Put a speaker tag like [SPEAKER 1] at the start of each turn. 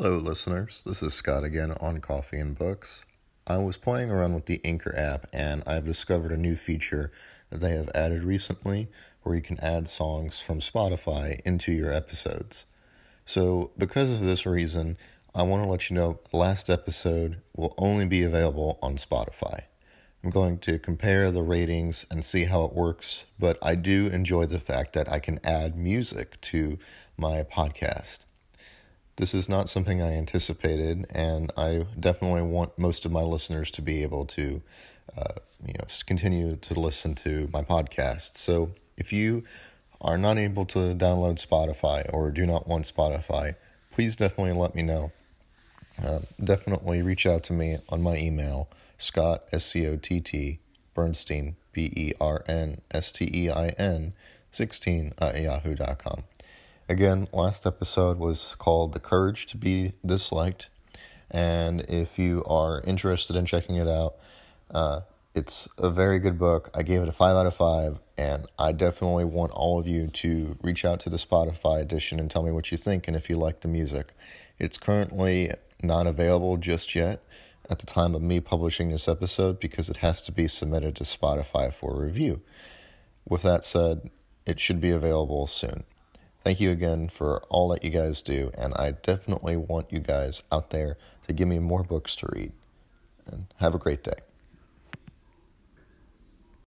[SPEAKER 1] Hello, listeners. This is Scott again on Coffee and Books. I was playing around with the Anchor app and I've discovered a new feature that they have added recently where you can add songs from Spotify into your episodes. So, because of this reason, I want to let you know the last episode will only be available on Spotify. I'm going to compare the ratings and see how it works, but I do enjoy the fact that I can add music to my podcast. This is not something I anticipated, and I definitely want most of my listeners to be able to, uh, you know, continue to listen to my podcast. So if you are not able to download Spotify or do not want Spotify, please definitely let me know. Uh, definitely reach out to me on my email, Scott, S C O T T, Bernstein, B E R N S T E I N, 16 at yahoo.com. Again, last episode was called The Courage to Be Disliked. And if you are interested in checking it out, uh, it's a very good book. I gave it a 5 out of 5, and I definitely want all of you to reach out to the Spotify edition and tell me what you think and if you like the music. It's currently not available just yet at the time of me publishing this episode because it has to be submitted to Spotify for review. With that said, it should be available soon. Thank you again for all that you guys do, and I definitely want you guys out there to give me more books to read. And have a great day.